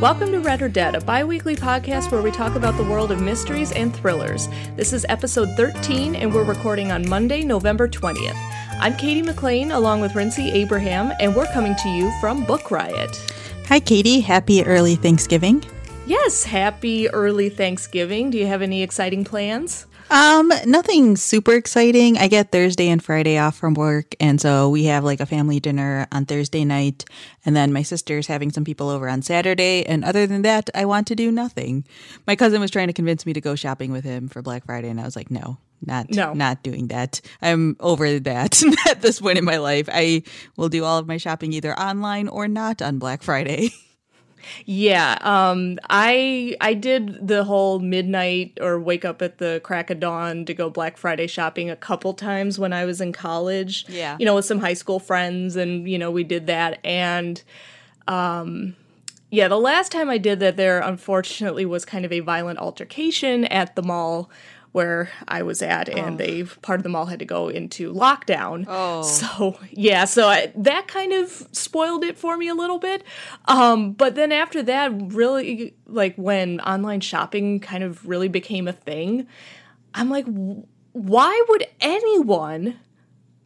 Welcome to Read or Dead, a bi weekly podcast where we talk about the world of mysteries and thrillers. This is episode 13, and we're recording on Monday, November 20th. I'm Katie McLain, along with Rincey Abraham, and we're coming to you from Book Riot. Hi, Katie. Happy early Thanksgiving. Yes, happy early Thanksgiving. Do you have any exciting plans? Um, nothing super exciting. I get Thursday and Friday off from work, and so we have like a family dinner on Thursday night, and then my sister's having some people over on Saturday, and other than that, I want to do nothing. My cousin was trying to convince me to go shopping with him for Black Friday, and I was like, no. Not No. not doing that. I'm over that at this point in my life. I will do all of my shopping either online or not on Black Friday. Yeah, um, I I did the whole midnight or wake up at the crack of dawn to go Black Friday shopping a couple times when I was in college. Yeah. you know, with some high school friends, and you know, we did that. And um, yeah, the last time I did that, there unfortunately was kind of a violent altercation at the mall where I was at, and they part of the mall had to go into lockdown. Oh. So yeah, so I, that kind of spoiled it for me a little bit. Um, but then after that, really, like when online shopping kind of really became a thing, I'm like, why would anyone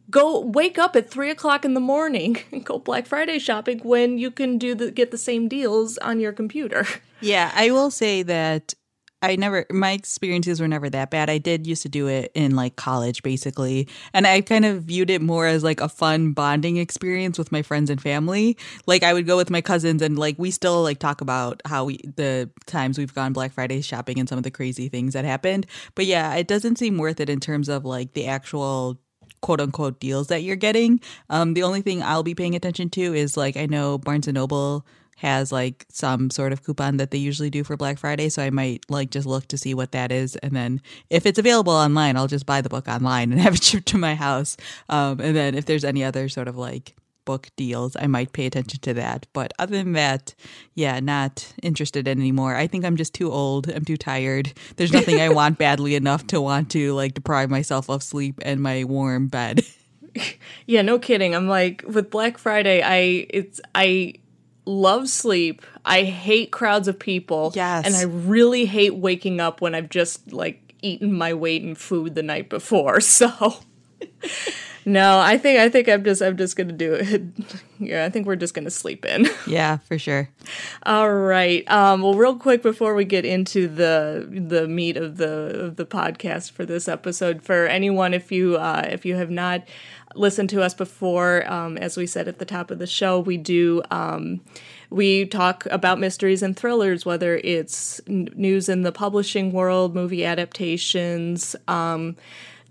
go wake up at three o'clock in the morning and go Black Friday shopping when you can do the get the same deals on your computer? Yeah, I will say that I never my experiences were never that bad. I did used to do it in like college basically, and I kind of viewed it more as like a fun bonding experience with my friends and family. Like I would go with my cousins and like we still like talk about how we the times we've gone Black Friday shopping and some of the crazy things that happened. But yeah, it doesn't seem worth it in terms of like the actual quote unquote deals that you're getting. Um, the only thing I'll be paying attention to is like I know Barnes and Noble has like some sort of coupon that they usually do for Black Friday, so I might like just look to see what that is, and then if it's available online, I'll just buy the book online and have it shipped to my house. Um, and then if there's any other sort of like book deals, I might pay attention to that. But other than that, yeah, not interested anymore. I think I'm just too old. I'm too tired. There's nothing I want badly enough to want to like deprive myself of sleep and my warm bed. Yeah, no kidding. I'm like with Black Friday, I it's I love sleep. I hate crowds of people. Yes. And I really hate waking up when I've just like eaten my weight in food the night before. So No, I think I think I'm just I'm just gonna do it. yeah, I think we're just gonna sleep in. yeah, for sure. All right. Um, well, real quick before we get into the the meat of the of the podcast for this episode, for anyone if you uh, if you have not listened to us before, um, as we said at the top of the show, we do. Um, we talk about mysteries and thrillers, whether it's n- news in the publishing world, movie adaptations, um,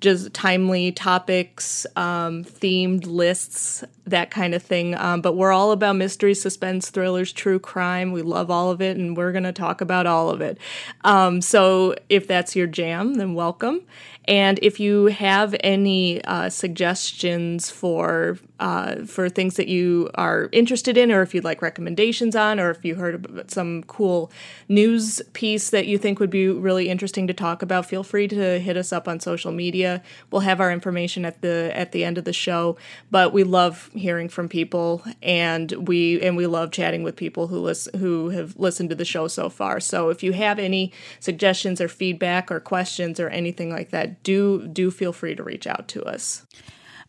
just timely topics, um, themed lists, that kind of thing. Um, but we're all about mystery, suspense, thrillers, true crime. We love all of it, and we're going to talk about all of it. Um, so if that's your jam, then welcome. And if you have any uh, suggestions for uh, for things that you are interested in, or if you'd like recommendations on, or if you heard about some cool news piece that you think would be really interesting to talk about, feel free to hit us up on social media. We'll have our information at the at the end of the show. But we love hearing from people, and we and we love chatting with people who listen who have listened to the show so far. So if you have any suggestions or feedback or questions or anything like that, do do feel free to reach out to us.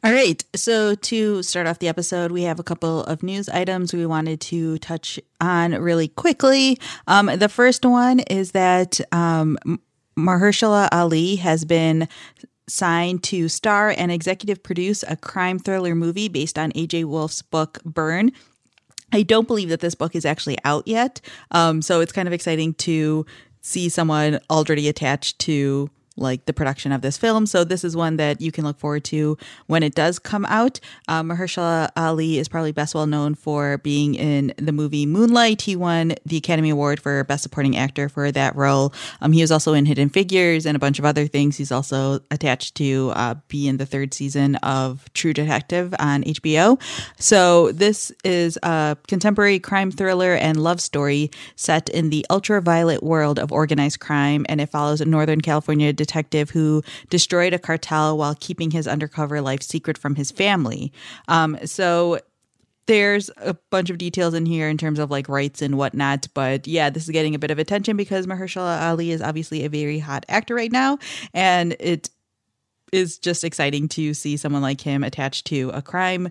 All right. So, to start off the episode, we have a couple of news items we wanted to touch on really quickly. Um, the first one is that um, Mahershala Ali has been signed to star and executive produce a crime thriller movie based on AJ Wolf's book Burn. I don't believe that this book is actually out yet. Um, so it's kind of exciting to see someone already attached to like the production of this film. So this is one that you can look forward to when it does come out. Um, Mahershala Ali is probably best well known for being in the movie Moonlight. He won the Academy Award for Best Supporting Actor for that role. Um, he was also in Hidden Figures and a bunch of other things. He's also attached to uh, be in the third season of True Detective on HBO. So this is a contemporary crime thriller and love story set in the ultraviolet world of organized crime, and it follows a Northern California detective who destroyed a cartel while keeping his undercover life secret from his family. Um, so there's a bunch of details in here in terms of like rights and whatnot. But yeah, this is getting a bit of attention because Mahershala Ali is obviously a very hot actor right now. And it is just exciting to see someone like him attached to a crime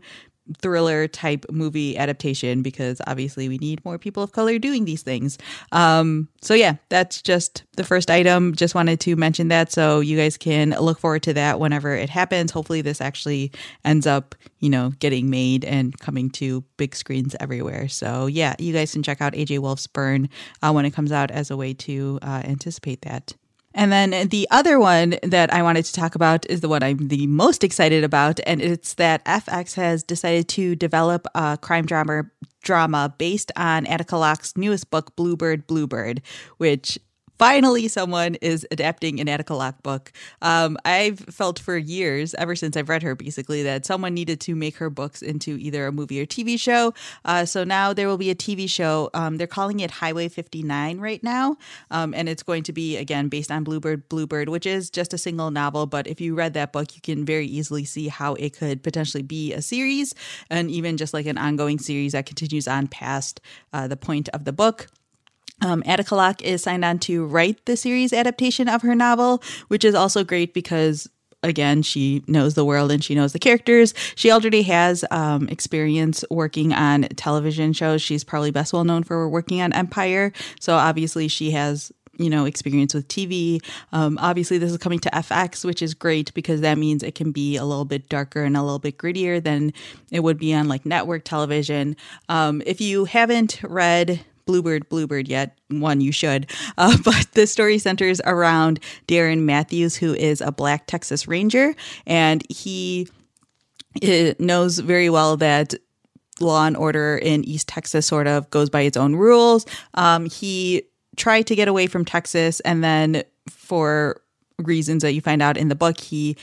thriller type movie adaptation because obviously we need more people of color doing these things. Um, so yeah, that's just the first item. Just wanted to mention that so you guys can look forward to that whenever it happens. Hopefully, this actually ends up, you know, getting made and coming to big screens everywhere. So yeah, you guys can check out AJ Wolf's Burn uh, when it comes out as a way to uh, anticipate that. And then the other one that I wanted to talk about is the one I'm the most excited about, and it's that FX has decided to develop a crime drama drama based on Attica Locke's newest book, Bluebird Bluebird, which finally someone is adapting an Attica Locke book. Um, I've felt for years, ever since I've read her, basically, that someone needed to make her books into either a movie or TV show. Uh, so now there will be a TV show. Um, they're calling it Highway 59 right now. Um, and it's going to be, again, based on Bluebird Bluebird, which is just a single novel. But if you read that book, you can very easily see how it could potentially be a series and even just like an ongoing series that continues on past uh, the point of the book. Um, Locke is signed on to write the series adaptation of her novel, which is also great because again, she knows the world and she knows the characters. She already has um, experience working on television shows. She's probably best well known for working on Empire. So obviously, she has you know experience with TV. Um, obviously, this is coming to FX, which is great because that means it can be a little bit darker and a little bit grittier than it would be on like network television. Um, if you haven't read Bluebird Bluebird yet. One, you should. Uh, but the story centers around Darren Mathews, who is a black Texas Ranger, and he uh, knows very well that law and order in East Texas sort of goes by its own rules. Um, he tried to get away from Texas, and then for reasons that you find out in the book, he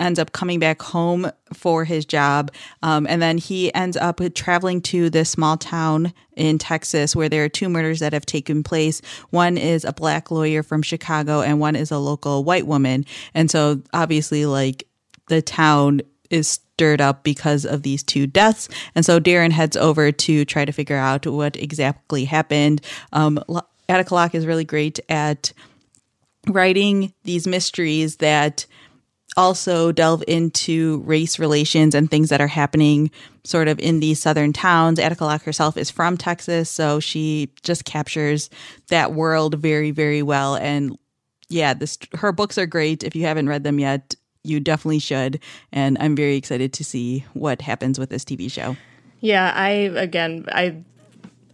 ends up coming back home for his job. Um, and then he ends up traveling to this small town in Texas where there are two murders that have taken place. One is a black lawyer from Chicago, and one is a local white woman. And so, obviously, like the town is stirred up because of these two deaths. And so Darren heads over to try to figure out what exactly happened. Um, Attica Locke is really great at writing these mysteries that also delve into race relations and things that are happening sort of in these southern towns. Attica Locke herself is from Texas, so she just captures that world very, very well. And yeah, this her books are great. If you haven't read them yet, you definitely should. And I'm very excited to see what happens with this TV show. Yeah, I again I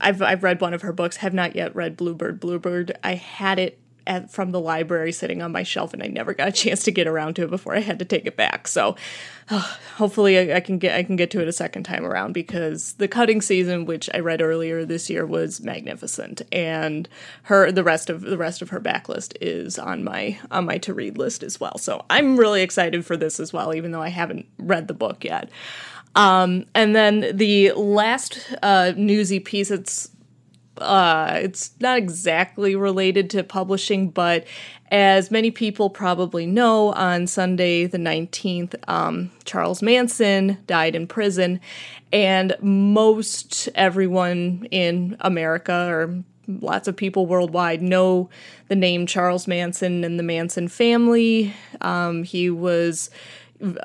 I've I've read one of her books, have not yet read Bluebird Bluebird. I had it at, from the library sitting on my shelf, and I never got a chance to get around to it before I had to take it back. So uh, hopefully I, I, can get I can get to it a second time around because the cutting season, which I read earlier this year, was magnificent, and her the rest of the rest of her backlist is on my on my to read list as well. So I'm really excited for this as well, even though I haven't read the book yet. Um, and then the last uh, newsy piece, it's uh, it's not exactly related to publishing, but as many people probably know, on Sunday the 19th, um, Charles Manson died in prison, and most everyone in America, or lots of people worldwide, know the name Charles Manson and the Manson family. Um, he was.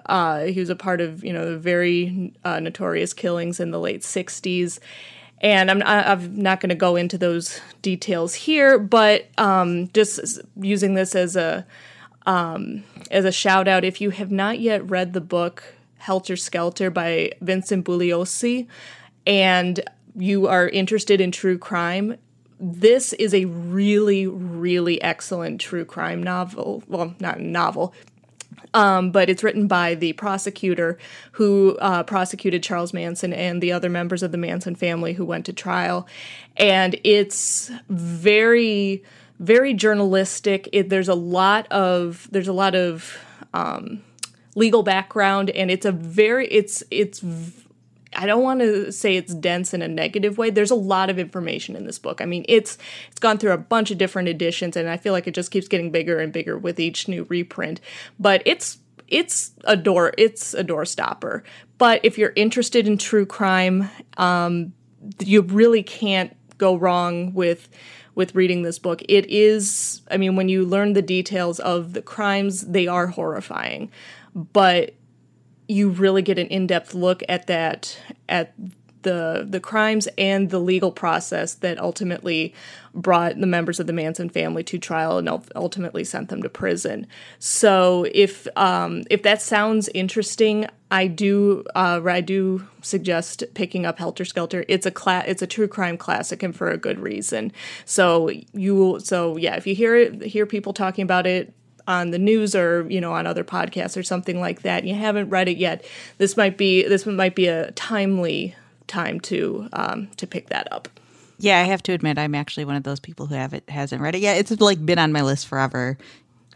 Uh, he was a part of, you know, the very uh, notorious killings in the late 60s and I'm, I'm not going to go into those details here, but um, just using this as a um, as a shout out, if you have not yet read the book Helter Skelter by Vincent Bugliosi, and you are interested in true crime, this is a really, really excellent true crime novel. Well, not novel, um, but it's written by the prosecutor who uh, prosecuted Charles Manson and the other members of the Manson family who went to trial. And it's very, very journalistic. It, there's a lot of there's a lot of um, legal background, and it's a very it's it's I don't want to say it's dense in a negative way. There's a lot of information in this book. I mean, it's it's gone through a bunch of different editions and I feel like it just keeps getting bigger and bigger with each new reprint. But it's it's a door it's a door stopper. But if you're interested in true crime, um, you really can't go wrong with with reading this book. It is I mean, when you learn the details of the crimes, they are horrifying. But you really get an in-depth look at that at the the crimes and the legal process that ultimately brought the members of the Manson family to trial and ultimately sent them to prison. So if um, if that sounds interesting, I do uh, I do suggest picking up Helter Skelter. It's a cla- it's a true crime classic and for a good reason. So you so yeah, if you hear hear people talking about it on the news or you know on other podcasts or something like that, you haven't read it yet, this might be this might be a timely time to um, to pick that up. Yeah, I have to admit, I'm actually one of those people who haven't hasn't read it yet. It's like been on my list forever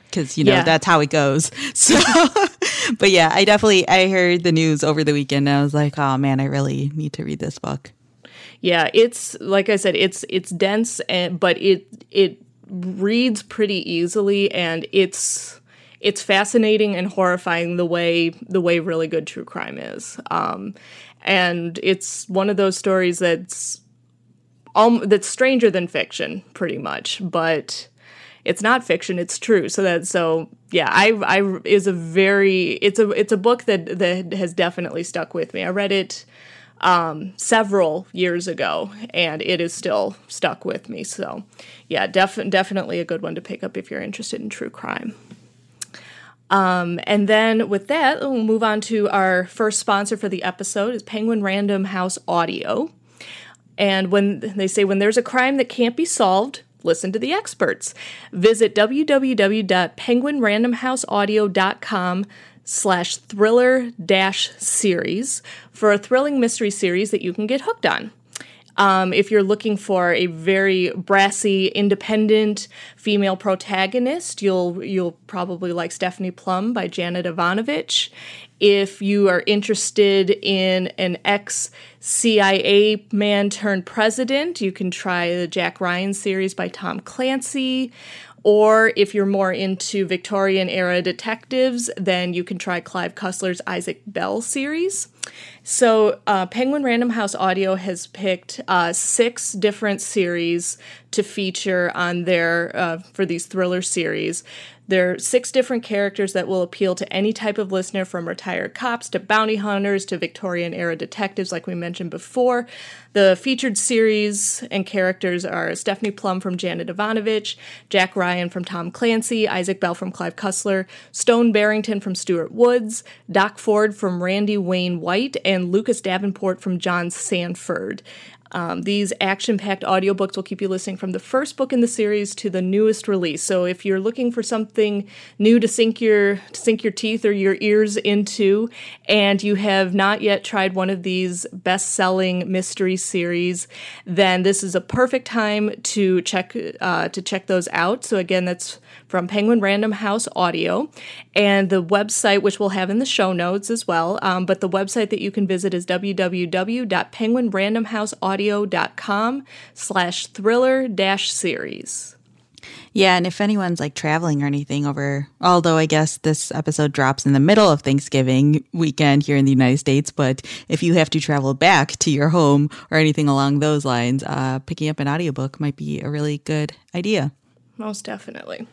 because you know yeah. that's how it goes. So, but yeah, I definitely I heard the news over the weekend. and I was like, oh man, I really need to read this book. Yeah, it's like I said, it's it's dense, and but it it reads pretty easily and it's it's fascinating and horrifying the way the way really good true crime is. Um, and it's one of those stories that's um, that's stranger than fiction pretty much but it's not fiction it's true. So that so yeah i i is a very it's a it's a book that that has definitely stuck with me. I read it um, several years ago, and it is still stuck with me. So, yeah, def- definitely a good one to pick up if you're interested in true crime. Um, and then with that, we'll move on to our first sponsor for the episode is Penguin Random House Audio. And when they say when there's a crime that can't be solved, listen to the experts. Visit www.penguinrandomhouseaudio.com slash thriller dash series for a thrilling mystery series that you can get hooked on. Um, if you're looking for a very brassy, independent female protagonist, you'll you'll probably like Stephanie Plum by Janet Evanovich. If you are interested in an ex CIA man turned president, you can try the Jack Ryan series by Tom Clancy. Or if you're more into Victorian era detectives, then you can try Clive Cussler's Isaac Bell series. So, uh, Penguin Random House Audio has picked uh, six different series to feature on their uh, for these thriller series. There are six different characters that will appeal to any type of listener, from retired cops to bounty hunters to Victorian era detectives, like we mentioned before. The featured series and characters are Stephanie Plum from Janet Evanovich, Jack Ryan from Tom Clancy, Isaac Bell from Clive Cussler, Stone Barrington from Stuart Woods, Doc Ford from Randy Wayne White, and Lucas Davenport from John Sandford. Um, these action packed audiobooks will keep you listening from the first book in the series to the newest release. So if you're looking for something new to sink your to sink your teeth or your ears into, and you have not yet tried one of these best selling mystery series, then this is a perfect time to check uh, to check those out. So again, that's from Penguin Random House Audio, and the website, which we'll have in the show notes as well. Um, but the website that you can visit is www.penguinrandomhouseaudio.com slash thriller dash series. Yeah, and if anyone's like traveling or anything over, although I guess this episode drops in the middle of Thanksgiving weekend here in the United States, but if you have to travel back to your home or anything along those lines, uh, picking up an audiobook might be a really good idea. Most definitely.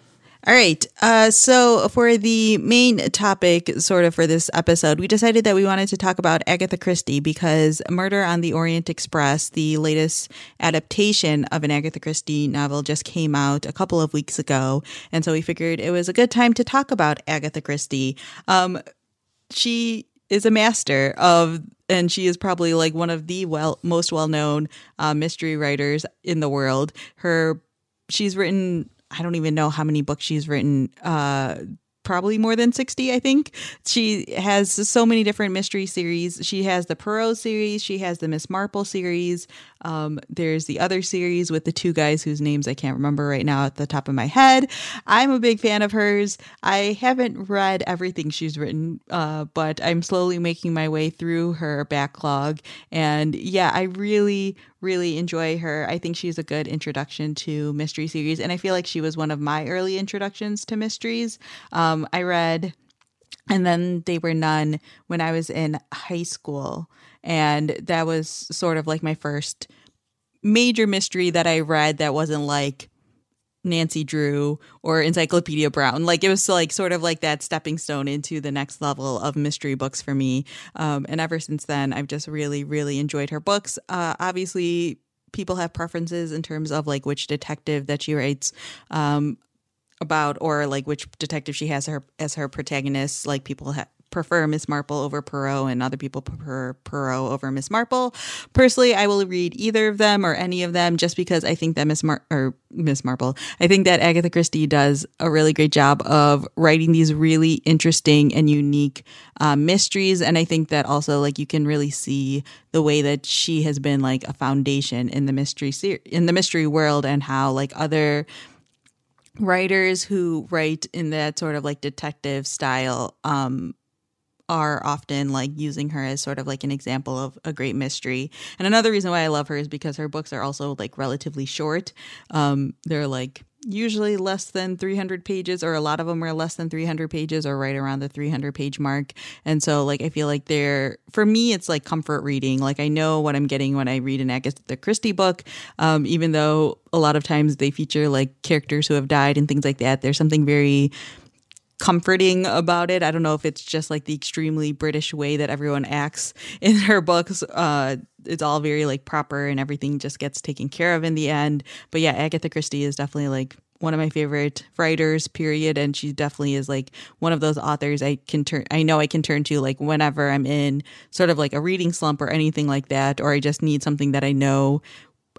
All right. Uh, so, for the main topic, sort of, for this episode, we decided that we wanted to talk about Agatha Christie because Murder on the Orient Express, the latest adaptation of an Agatha Christie novel, just came out a couple of weeks ago. And so we figured it was a good time to talk about Agatha Christie. Um, she is a master of and she is probably like one of the well most well known uh, mystery writers in the world. Her she's written I don't even know how many books she's written. Uh, probably more than 60 i think. She has so many different mystery series. She has the Poirot series she has the miss marple series um, there's the other series with the two guys whose names i can't remember right now at the top of my head. I'm a big fan of hers. I haven't read everything she's written uh, but i'm slowly making my way through her backlog. And yeah i really really enjoy her. I think she's a good introduction to mystery series, and I feel like she was one of my early introductions to mysteries. Um, I read, and then they were none when I was in high school, and that was sort of like my first major mystery that I read that wasn't like Nancy Drew or Encyclopedia Brown. Like it was like sort of like that stepping stone into the next level of mystery books for me. Um, and ever since then, I've just really, really enjoyed her books. Uh, obviously, people have preferences in terms of like which detective that she writes. Um, about or like which detective she has her as her protagonist like people ha- prefer Miss Marple over Poirot, and other people prefer Poirot over Miss Marple. Personally, I will read either of them or any of them just because I think that Miss Mar or Miss Marple, I think that Agatha Christie does a really great job of writing these really interesting and unique uh, mysteries, and I think that also like you can really see the way that she has been like a foundation in the mystery ser- in the mystery world, and how like other writers who write in that sort of like detective style um are often like using her as sort of like an example of a great mystery. And another reason why I love her is because her books are also like relatively short. Um, they're like usually less than 300 pages or a lot of them are less than 300 pages or right around the 300 page mark and so like i feel like they're for me it's like comfort reading like i know what i'm getting when i read an agatha christie book um, even though a lot of times they feature like characters who have died and things like that there's something very comforting about it. I don't know if it's just like the extremely British way that everyone acts in her books. Uh, it's all very like proper and everything just gets taken care of in the end. But yeah, Agatha Christie is definitely like one of my favorite writers period and she definitely is like one of those authors i can turn i know i can turn to like whenever i'm in sort of like a reading slump or anything like that or i just need something that i know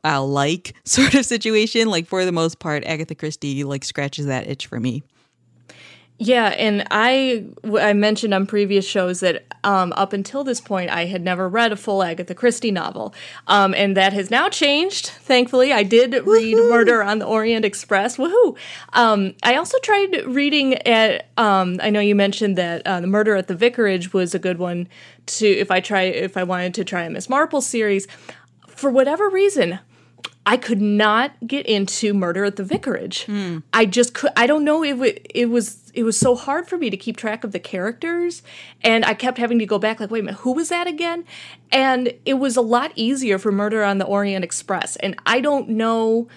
i'll like sort of situation like for the most part agatha christie like scratches that itch for me yeah, and I I mentioned on previous shows that um, up until this point I had never read a full Agatha Christie novel, um, and that has now changed. Thankfully, I did Woo-hoo! read Murder on the Orient Express. Woohoo! Um, I also tried reading at. Um, I know you mentioned that uh, the Murder at the Vicarage was a good one to if I try if I wanted to try a Miss Marple series. For whatever reason, I could not get into Murder at the Vicarage. Mm. I just could. I don't know if it, it was. It was so hard for me to keep track of the characters, and I kept having to go back. Like, wait a minute, who was that again? And it was a lot easier for Murder on the Orient Express. And I don't know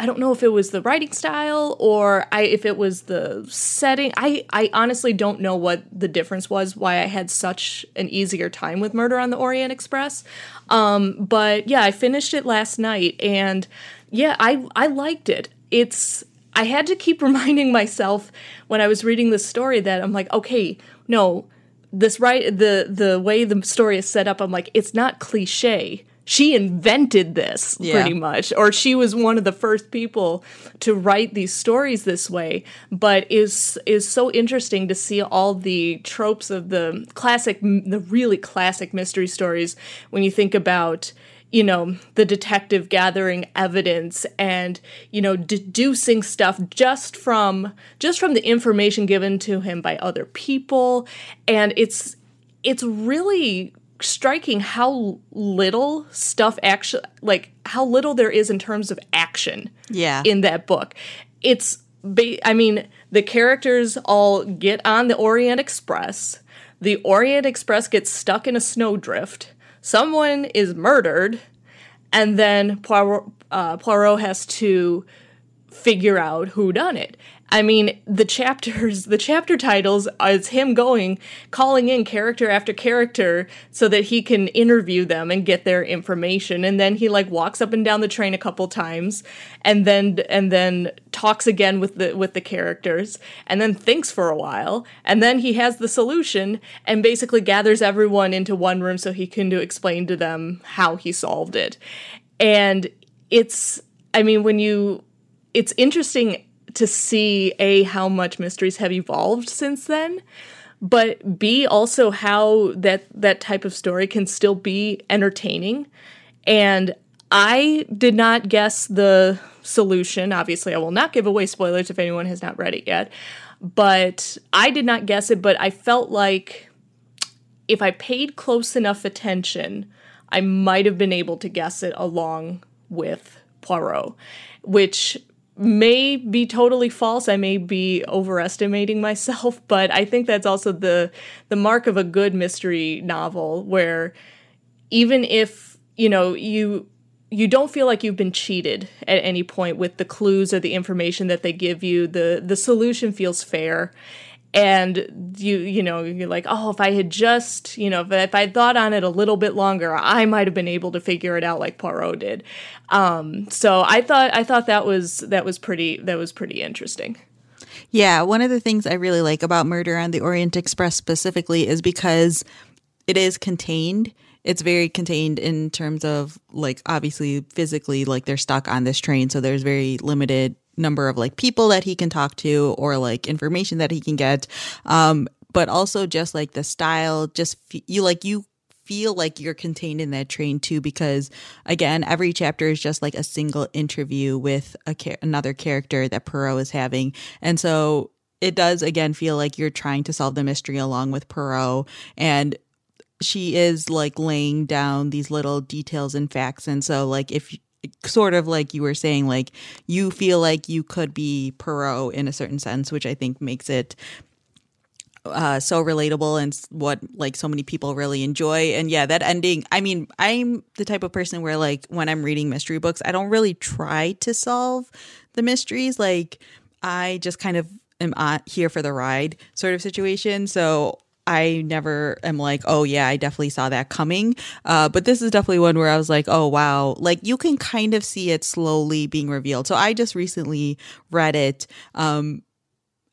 I don't know if it was the writing style or I if it was the setting. I I honestly don't know what the difference was why I had such an easier time with Murder on the Orient Express. Um, but yeah, I finished it last night and yeah, I I liked it. It's I had to keep reminding myself when I was reading the story that I'm like, okay, no, this right the the way the story is set up, I'm like, it's not cliche she invented this yeah. pretty much or she was one of the first people to write these stories this way but is is so interesting to see all the tropes of the classic the really classic mystery stories when you think about you know the detective gathering evidence and you know deducing stuff just from just from the information given to him by other people and it's it's really striking how little stuff actually like how little there is in terms of action yeah. in that book. It's ba- i mean the characters all get on the orient express. The orient express gets stuck in a snowdrift. Someone is murdered and then poirot, uh, poirot has to figure out who done it I mean, the chapters, the chapter titles is him going, calling in character after character so that he can interview them and get their information. And then he like walks up and down the train a couple times and then, and then talks again with the, with the characters and then thinks for a while. And then he has the solution and basically gathers everyone into one room so he can do explain to them how he solved it. And it's, I mean, when you, it's interesting to see a how much mysteries have evolved since then but b also how that that type of story can still be entertaining. And i did not guess the solution. Obviously i will not give away spoilers if anyone has not read it yet but i did not guess it but i felt like if i paid close enough attention i might have been able to guess it along with poirot which may be totally false. I may be overestimating myself, but I think that's also the the mark of a good mystery novel where even if, you know, you you don't feel like you've been cheated at any point with the clues or the information that they give you. The the solution feels fair and you you know you're like oh if i had just you know if, if i thought on it a little bit longer i might have been able to figure it out like poirot did. Um, so i thought i thought that was that was pretty that was pretty interesting. Yeah one of the things i really like about murder on the orient express specifically is because it is contained. It's very contained in terms of like obviously physically like they're stuck on this train so there's very limited number of like people that he can talk to or like information that he can get. Um but also just like the style just f- you like you feel like you're contained in that train too because again every chapter is just like a single interview with a char- another character that Poirot is having. And so it does again feel like you're trying to solve the mystery along with Poirot and she is like laying down these little details and facts. And so like if sort of like you were saying, like you feel like you could be Poirot in a certain sense, which I think makes it uh, so relatable and what like so many people really enjoy. And yeah, that ending. I mean, I'm the type of person where like when I'm reading mystery books, I don't really try to solve the mysteries. Like I just kind of am here for the ride sort of situation. So I never am like, oh yeah, I definitely saw that coming. Uh, but this is definitely one where I was like, oh wow, like you can kind of see it slowly being revealed. So I just recently read it, um,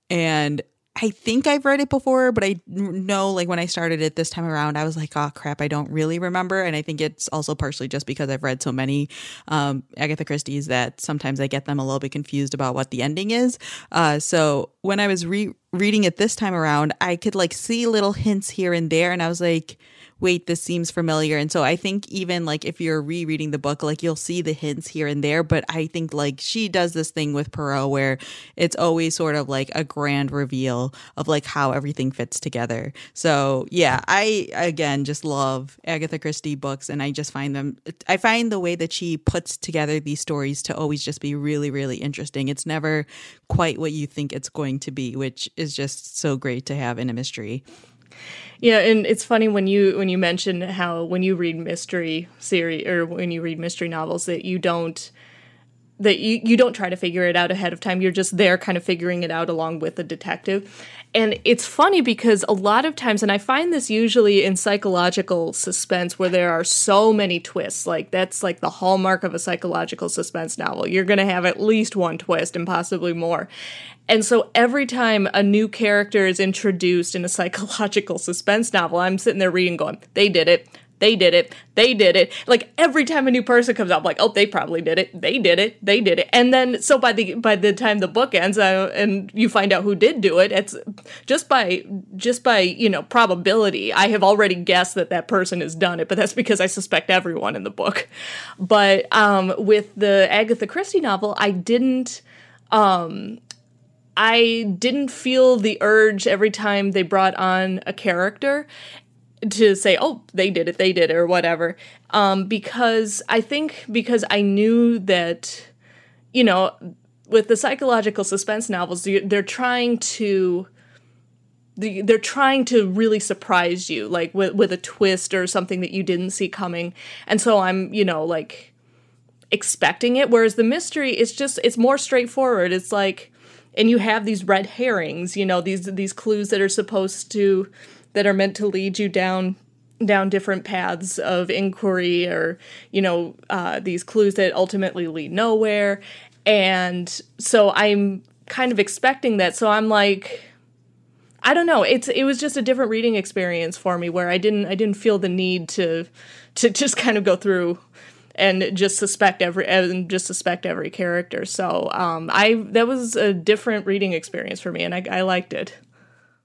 and I think I've read it before, but I know like when I started it this time around, I was like, oh crap, I don't really remember. And I think it's also partially just because I've read so many um, Agatha Christie's that sometimes I get them a little bit confused about what the ending is. Uh, so when I was re- reading it this time around, I could like see little hints here and there. And I was like, wait, this seems familiar. And so I think even like if you're rereading the book, like you'll see the hints here and there. But I think like she does this thing with Poirot where it's always sort of like a grand reveal of like how everything fits together. So yeah, I again just love Agatha Christie books and I just find them, I find the way that she puts together these stories to always just be really, really interesting. It's never quite what you think it's going to be, which is just so great to have in a mystery. Yeah, and it's funny when you when you mention how when you read mystery series or when you read mystery novels that you don't that you, you don't try to figure it out ahead of time. You're just there kind of figuring it out along with the detective. And it's funny because a lot of times, and I find this usually in psychological suspense where there are so many twists, like that's like the hallmark of a psychological suspense novel. You're going to have at least one twist and possibly more. And so every time a new character is introduced in a psychological suspense novel, I'm sitting there reading going, they did it. They did it. They did it. Like every time a new person comes up, I'm like, oh, they probably did it. They did it. They did it. And then, so by the by the time the book ends, uh, and you find out who did do it, it's just by just by you know probability. I have already guessed that that person has done it, but that's because I suspect everyone in the book. But um, with the Agatha Christie novel, I didn't. Um, I didn't feel the urge every time they brought on a character to say, oh, they did it, they did it, or whatever. Um, because I think because I knew that, you know, with the psychological suspense novels, they're trying to they're trying to really surprise you like with with a twist or something that you didn't see coming and so i'm you know like expecting it whereas the mystery is just it's more straightforward it's like and you have these red herrings, you know, these these clues that are supposed to that are meant to lead you down down different paths of inquiry or you know uh, these clues that ultimately lead nowhere. And so i'm kind of expecting that. So i'm like i don't know. It's it was just a different reading experience for me where i didn't i didn't feel the need to to just kind of go through and just suspect every and just suspect every character. So um i that was a different reading experience for me and i, I liked it.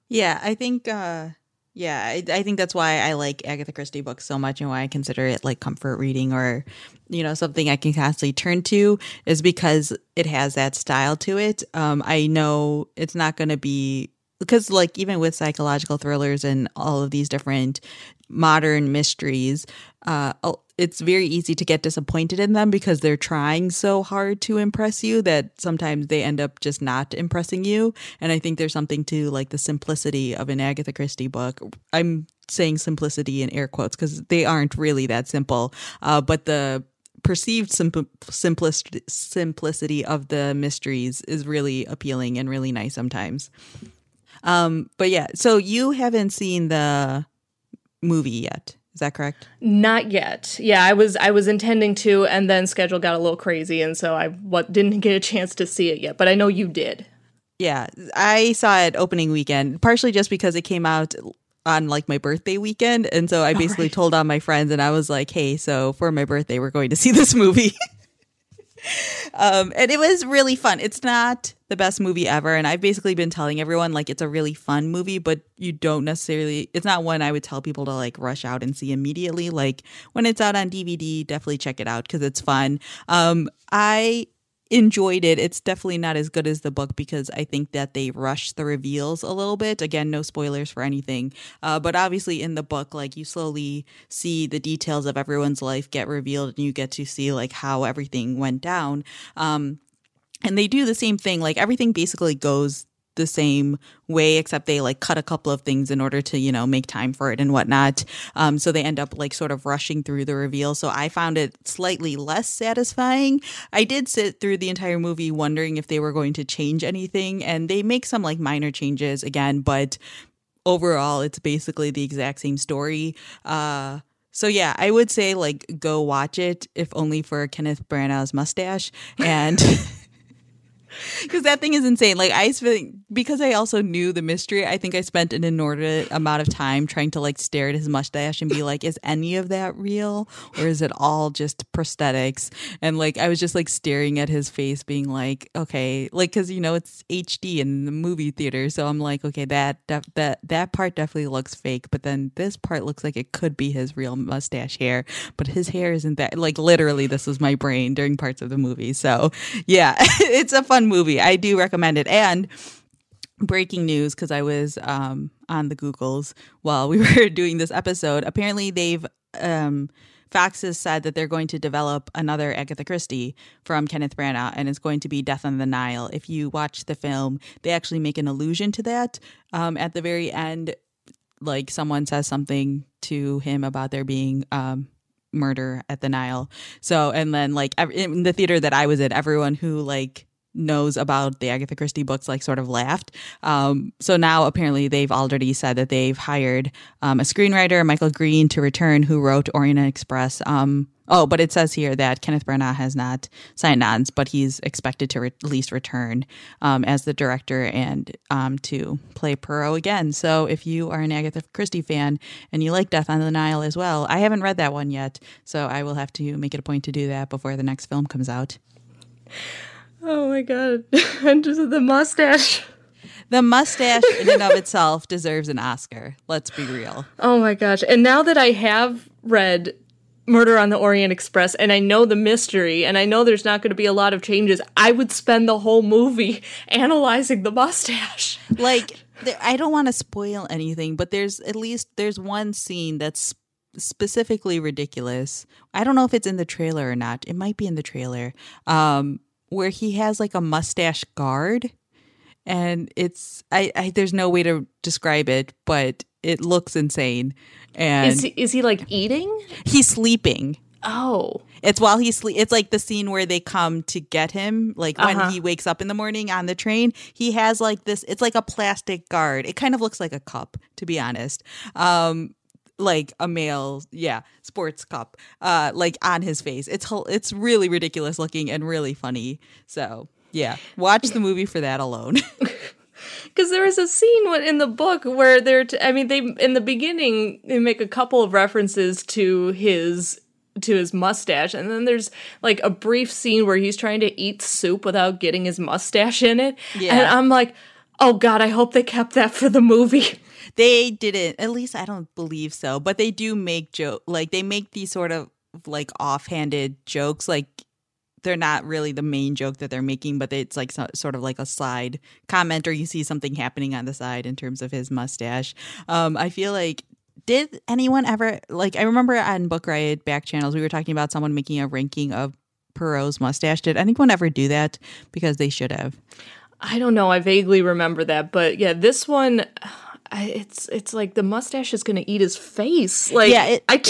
Yeah i think uh yeah, I, I, think that's why I like Agatha Christie books so much and why I consider it like comfort reading or, you know, something I can constantly turn to is because it has that style to it. Um, I know it's not going to be because like even with psychological thrillers and all of these different modern mysteries, uh, it's very easy to get disappointed in them because they're trying so hard to impress you that sometimes they end up just not impressing you. And I think there's something to like the simplicity of an Agatha Christie book. I'm saying simplicity in air quotes because they aren't really that simple, uh, but the perceived simp- simplicity of the mysteries is really appealing and really nice sometimes. Um, but yeah, so you haven't seen the movie yet. Is that correct? Not yet. Yeah, I was I was intending to, and then schedule got a little crazy, and so I what didn't get a chance to see it yet. But I know you did. Yeah, I saw it opening weekend, partially just because it came out on like my birthday weekend, and so I basically right. told all my friends, and I was like, "Hey, so for my birthday, we're going to see this movie." um, and it was really fun. It's not the best movie ever, and I've basically been telling everyone like it's a really fun movie, but you don't necessarily. It's not one I would tell people to like rush out and see immediately. Like when it's out on DVD, definitely check it out because it's fun. Um, I enjoyed it. It's definitely not as good as the book because I think that they rush the reveals a little bit. Again, no spoilers for anything. Uh, but obviously, in the book, like you slowly see the details of everyone's life get revealed and you get to see like how everything went down. Um, and they do the same thing. Like everything basically goes the same way, except they like cut a couple of things in order to, you know, make time for it and whatnot. Um, so they end up like sort of rushing through the reveal. So I found it slightly less satisfying. I did sit through the entire movie wondering if they were going to change anything, and they make some like minor changes again, but overall, it's basically the exact same story. Uh, so yeah, I would say like go watch it if only for Kenneth Branagh's mustache and because that thing is insane. Like I spent because I also knew the mystery. I think I spent an inordinate amount of time trying to like stare at his mustache and be like, "Is any of that real, or is it all just prosthetics?" And like I was just like staring at his face, being like, "Okay," like because you know it's HD in the movie theater, so I'm like, "Okay, that def- that that part definitely looks fake," but then this part looks like it could be his real mustache hair, but his hair isn't that. Like literally, this was my brain during parts of the movie. So yeah, it's a fun fun movie. I do recommend it. And breaking news because I was um, on the Googles while we were doing this episode. Apparently, they've um, said that they're going to develop another Agatha Christie from Kenneth Branagh, and it's going to be Death on the Nile. If you watch the film, they actually make an allusion to that um, at the very end. Like someone says something to him about there being um, murder at the Nile. So, and then like in the theater that I was in, everyone who like knows about the Agatha Christie books like sort of laughed. Um, so now apparently they've already said that they've hired um, a screenwriter, Michael Green, to return, who wrote Orient Express. Um, oh, but it says here that Kenneth Branagh has not signed on, but he's expected to re- at least return um, as the director and um, to play Poirot again. So if you are an Agatha Christie fan and you like Death on the Nile as well, I haven't read that one yet, so I will have to make it a point to do that before the next film comes out. Oh my god. and just the mustache. The mustache in and of itself deserves an Oscar. Let's be real. Oh my gosh. And now that I have read Murder on the Orient Express and I know the mystery and I know there's not going to be a lot of changes, I would spend the whole movie analyzing the mustache. Like I don't want to spoil anything, but there's at least there's one scene that's specifically ridiculous. I don't know if it's in the trailer or not. It might be in the trailer. Um where he has like a mustache guard and it's I, I there's no way to describe it but it looks insane and is he, is he like eating he's sleeping Oh, It's while he's sleep. It's like the scene where they come to get him, like when Uh-huh. he wakes up in the morning on the train. He has like this. It's like a plastic guard. It kind of looks like a cup, to be honest. Um, like a male, yeah, sports cup. Uh, like on his face. It's it's really ridiculous looking and really funny. So yeah, watch the movie for that alone. because there is a scene in the book where they're. T- I mean, they in the beginning they make a couple of references to his to his mustache, and then there's like a brief scene where he's trying to eat soup without getting his mustache in it, Yeah. and I'm like. Oh God! I hope they kept that for the movie. They didn't at least i don't believe so but they do make joke like they make these sort of like offhanded jokes like they're not really the main joke that they're making but it's like so, sort of like a side comment or you see something happening on the side in terms of his mustache um i feel like did anyone ever like i remember on book riot back channels we were talking about someone making a ranking of Poirot's mustache. Did anyone ever do that? Because they should have. I don't know. I vaguely remember that, but yeah, this one, I, it's it's like the mustache is going to eat his face. Like, Yeah, it- I.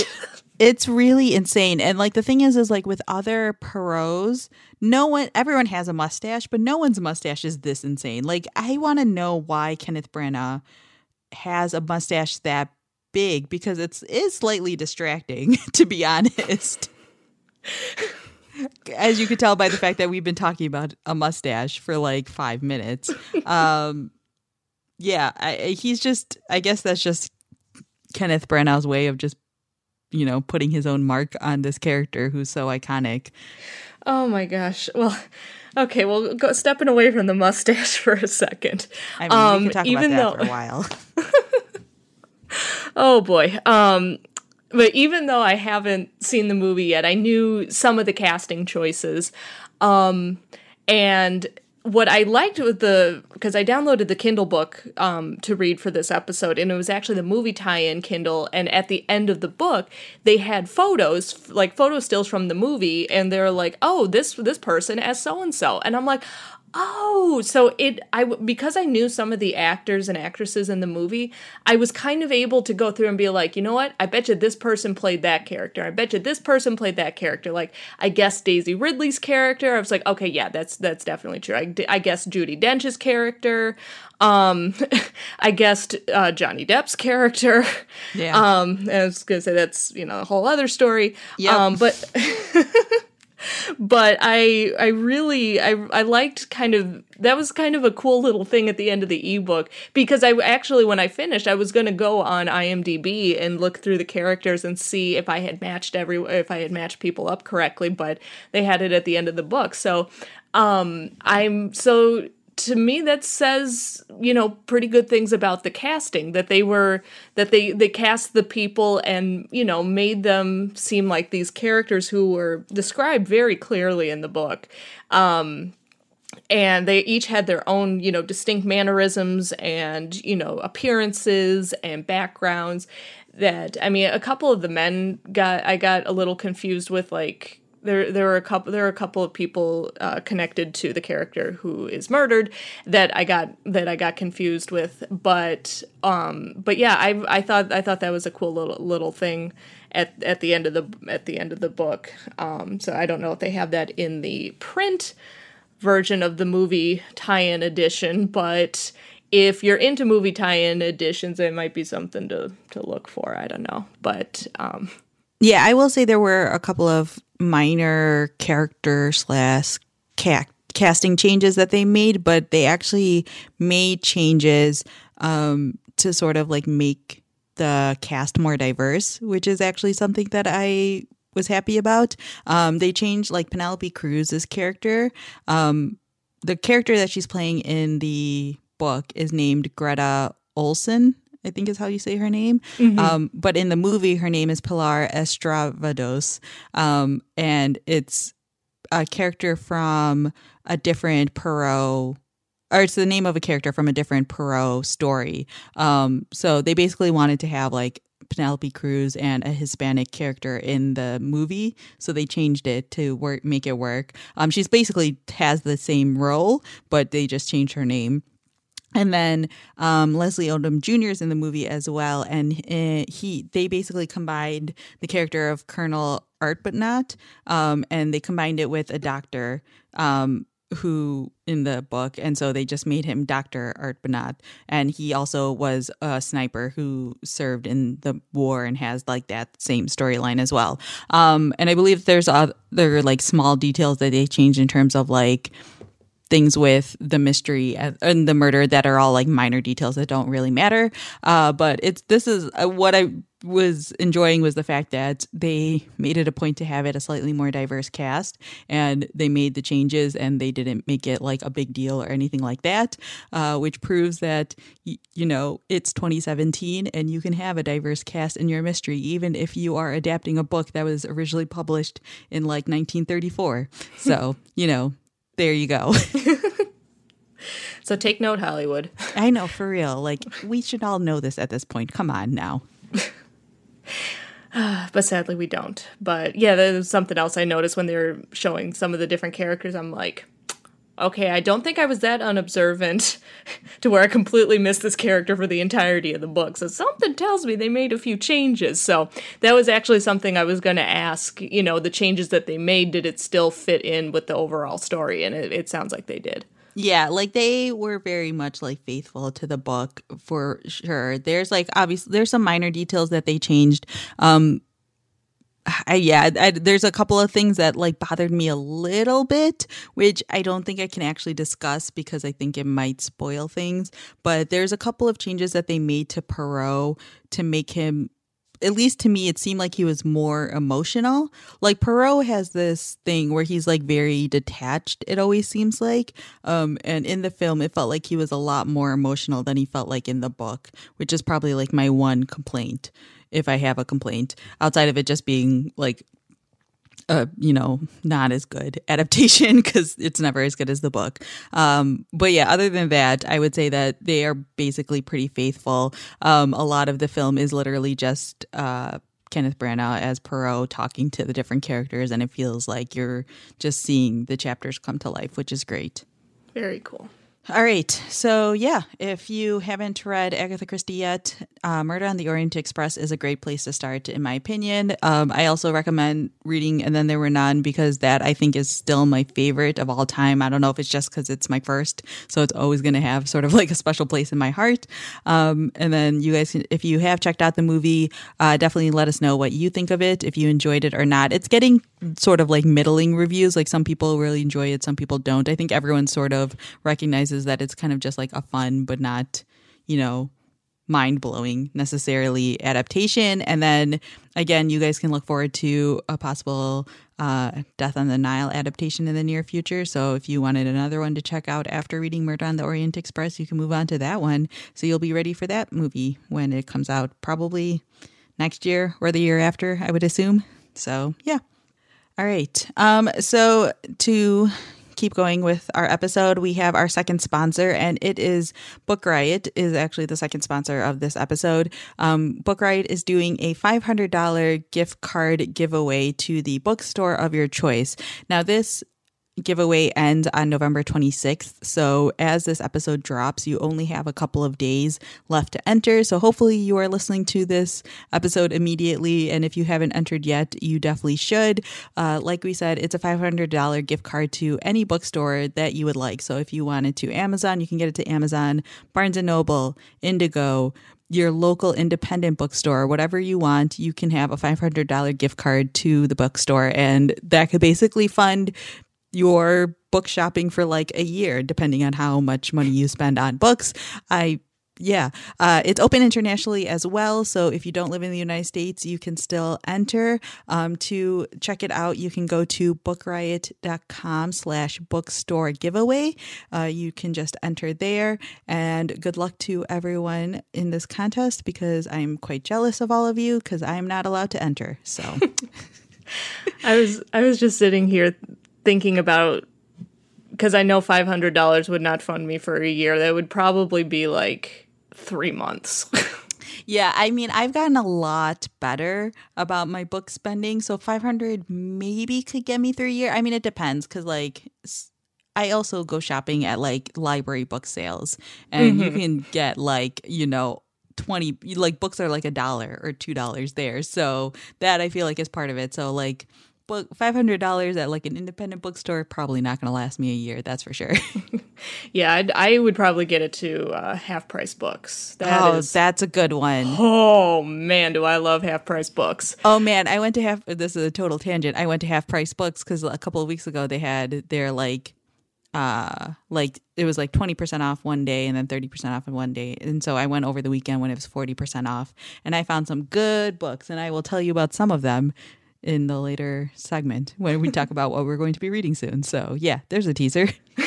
It's really insane. And like the thing is, is like with other Poirots, no one, everyone has a mustache, but no one's mustache is this insane. Like I want to know why Kenneth Branagh has a mustache that big because it's is slightly distracting, to be honest. As you could tell by the fact that we've been talking about a mustache for like five minutes. Um, yeah, I, he's just. I guess that's just Kenneth Branagh's way of just you know, putting his own mark on this character who's so iconic. oh my gosh. Well, okay. Well, go, stepping away from the mustache for a second. I mean, Um, we can talk even about that though- for a while. Oh boy. Um but even though I haven't seen the movie yet, I knew some of the casting choices. Um and what I liked with the because I downloaded the Kindle book um, to read for this episode, and it was actually the movie tie-in Kindle. And at the end of the book, they had photos, like photo stills from the movie, and they're like, "Oh, this this person as so and so," and I'm like, "Oh, so it I because I knew some of the actors and actresses in the movie, I was kind of able to go through and be like, you know what? I bet you this person played that character. I bet you this person played that character. Like I guess Daisy Ridley's character. I was like, okay, yeah, that's that's definitely true. I, I guess Judi Dench's character. Um, I guessed uh, Johnny Depp's character. Yeah. Um, I was gonna say that's you know a whole other story. Yeah. Um, but but I I really I I liked kind of that was kind of a cool little thing at the end of the ebook because I actually when I finished I was going to go on IMDb and look through the characters and see if I had matched every if I had matched people up correctly but they had it at the end of the book. So um I'm so to me that says you know pretty good things about the casting that they were that they they cast the people and you know made them seem like these characters who were described very clearly in the book. Um and they each had their own you know distinct mannerisms and you know appearances and backgrounds that i mean a couple of the men got i got a little confused with like there there were a couple there are a couple of people uh, connected to the character who is murdered that I got that I got confused with but um but yeah I I thought I thought that was a cool little little thing at at the end of the at the end of the book. Um so I don't know if they have that in the print version of the movie tie-in edition but if you're into movie tie-in editions it might be something to to look for. I don't know. But um Yeah, I will say there were a couple of minor character slash ca- casting changes that they made, but they actually made changes um, to sort of like make the cast more diverse, which is actually something that I was happy about. Um, they changed like Penelope Cruz's character. Um, the character that she's playing in the book is named Greta Ohlsson. I think is how you say her name. Um, but in the movie, her name is Pilar Estravados, um, and it's a character from a different Poirot, or it's the name of a character from a different Poirot story. Um, so they basically wanted to have like Penelope Cruz and a Hispanic character in the movie, so they changed it to work, make it work. Um, she's basically has the same role, but they just changed her name. And then um, Leslie Odom Jr. is in the movie as well, and uh, he they basically combined the character of Colonel Arbuthnot, um, and they combined it with a doctor um, who in the book, and so they just made him Doctor Arbuthnot, and he also was a sniper who served in the war and has like that same storyline as well. Um, and I believe there's other like small details that they changed in terms of like things with the mystery and the murder that are all like minor details that don't really matter. Uh, but it's this is uh, what I was enjoying was the fact that they made it a point to have it a slightly more diverse cast and they made the changes and they didn't make it like a big deal or anything like that uh, which proves that y- you know it's 2017 and you can have a diverse cast in your mystery even if you are adapting a book that was originally published in like 1934 so you know there you go. so take note, Hollywood. I know, for real. Like, we should all know this at this point. Come on now. but sadly, we don't. But yeah, there's something else I noticed when they were showing some of the different characters. I'm like, okay, I don't think I was that unobservant to where I completely missed this character for the entirety of the book. So something tells me they made a few changes. So that was actually something I was going to ask. You know, the changes that they made, did it still fit in with the overall story? And it, it sounds like they did. Yeah, like they were very much like faithful to the book for sure. There's like obviously there's some minor details that they changed. Um I, yeah, I, there's a couple of things that like bothered me a little bit, which I don't think I can actually discuss because I think it might spoil things. But there's a couple of changes that they made to Poirot to make him at least to me, it seemed like he was more emotional. Like Poirot has this thing where he's like very detached. It always seems like, um, and in the film, it felt like he was a lot more emotional than he felt like in the book, which is probably like my one complaint if I have a complaint outside of it just being like a you know not as good adaptation because it's never as good as the book um but yeah other than that i would say that they are basically pretty faithful um a lot of the film is literally just uh Kenneth Branagh as Poirot talking to the different characters, and it feels like you're just seeing the chapters come to life, which is great. Very cool. All right. So, yeah, if you haven't read Agatha Christie yet, uh, Murder on the Orient Express is a great place to start, in my opinion. Um, I also recommend reading And Then There Were None because that I think is still my favorite of all time. I don't know if it's just because it's my first, so it's always going to have sort of like a special place in my heart. Um, and then you guys, if you have checked out the movie, uh, definitely let us know what you think of it, if you enjoyed it or not. It's getting sort of like middling reviews. Like some people really enjoy it, some people don't. I think everyone sort of recognizes that it's kind of just like a fun, but not, you know, mind blowing necessarily adaptation. And then again, you guys can look forward to a possible uh, Death on the Nile adaptation in the near future. So if you wanted another one to check out after reading Murder on the Orient Express, you can move on to that one. So you'll be ready for that movie when it comes out, probably next year or the year after, I would assume. So yeah. All right. Um, so to keep going with our episode, we have our second sponsor, and it is Book Riot. Is actually the second sponsor of this episode. Um, Book Riot is doing a five hundred dollar gift card giveaway to the bookstore of your choice. Now, this giveaway ends on November 26th. So, as this episode drops, you only have a couple of days left to enter. So, hopefully, you are listening to this episode immediately. And if you haven't entered yet, you definitely should. Uh, like we said, it's a $500 gift card to any bookstore that you would like. So, if you wanted to Amazon, you can get it to Amazon, Barnes and Noble, Indigo, your local independent bookstore, whatever you want, you can have a $500 gift card to the bookstore. And that could basically fund your book shopping for like a year, depending on how much money you spend on books. I yeah, uh, it's open internationally as well. So if you don't live in the United States, you can still enter. Um, to check it out, you can go to bookriot.com slash bookstore giveaway. Uh, you can just enter there. And good luck to everyone in this contest because I'm quite jealous of all of you because I'm not allowed to enter. So I was I was just sitting here thinking about because I know five hundred dollars would not fund me for a year. That would probably be like three months. yeah, I mean, I've gotten a lot better about my book spending. So five hundred maybe could get me through a year. I mean, it depends because like I also go shopping at like library book sales, and Mm-hmm. you can get like you know. 20 like books are like a dollar or two dollars there so that i feel like is part of it so like book $500 at like an independent bookstore probably not going to last me a year that's for sure Yeah, I'd, I would probably get it to uh, half price books. That oh is- that's a good one oh man, do I love half price books. Oh man, I went to half. This is a total tangent. I went to half price books because a couple of weeks ago they had their like, uh, like it was like twenty percent off one day and then thirty percent off in one day. And so I went over the weekend when it was forty percent off, and I found some good books, and I will tell you about some of them in the later segment when we talk about what we're going to be reading soon. So yeah, there's a teaser.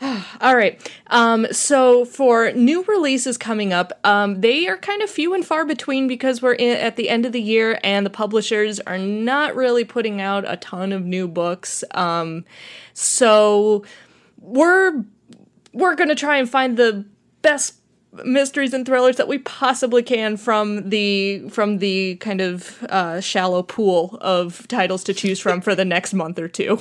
All right. Um, so for new releases coming up, um, they are kind of few and far between because we're in, at the end of the year and the publishers are not really putting out a ton of new books. Um, so we're we're gonna try and find the best mysteries and thrillers that we possibly can from the from the kind of uh, shallow pool of titles to choose from for the next month or two.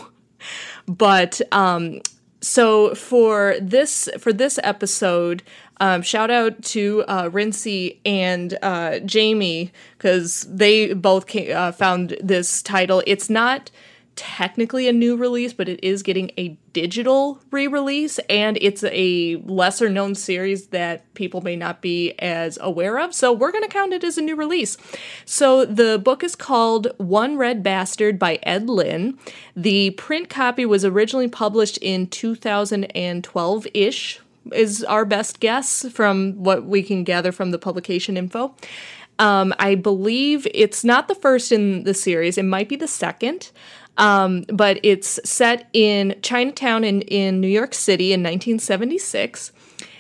But um, so for this for this episode, um, shout out to uh, Rincey and uh, Jamie because they both came, uh, found this title. It's not technically a new release, but it is getting a digital re-release, and it's a lesser known series that people may not be as aware of. So we're going to count it as a new release. So the book is called One Red Bastard by Ed Lin. The print copy was originally published in 2012 ish. Is our best guess from what we can gather from the publication info. Um, I believe it's not the first in the series, it might be the second. Um, but it's set in Chinatown in, in New York City in 1976.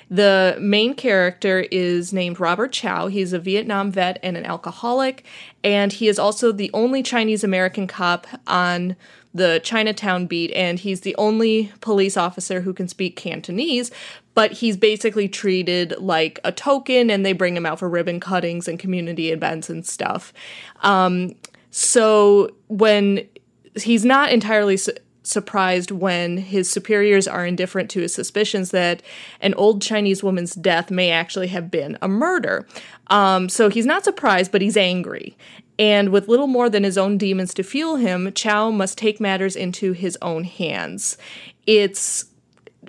The main character is named Robert Chow. He's a Vietnam vet and an alcoholic, and he is also the only Chinese American cop on the Chinatown beat, and he's the only police officer who can speak Cantonese, but he's basically treated like a token, and they bring him out for ribbon cuttings and community events and stuff. Um, so when he's not entirely su- surprised when his superiors are indifferent to his suspicions that an old Chinese woman's death may actually have been a murder. Um, so he's not surprised, but he's angry. And with little more than his own demons to fuel him, Chow must take matters into his own hands. It's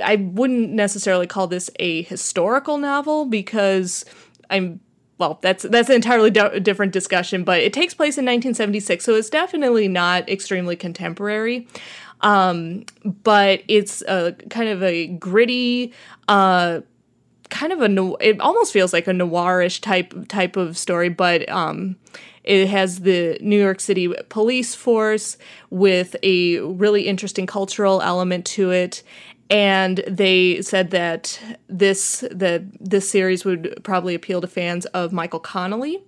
I wouldn't necessarily call this a historical novel because I'm well, that's that's an entirely di- different discussion, but it takes place in 1976, so it's definitely not extremely contemporary. Um, but it's a kind of a gritty, uh, kind of a it almost feels like a noirish type type of story, but um, it has the New York City police force with a really interesting cultural element to it. And they said that this that this series would probably appeal to fans of Michael Connelly.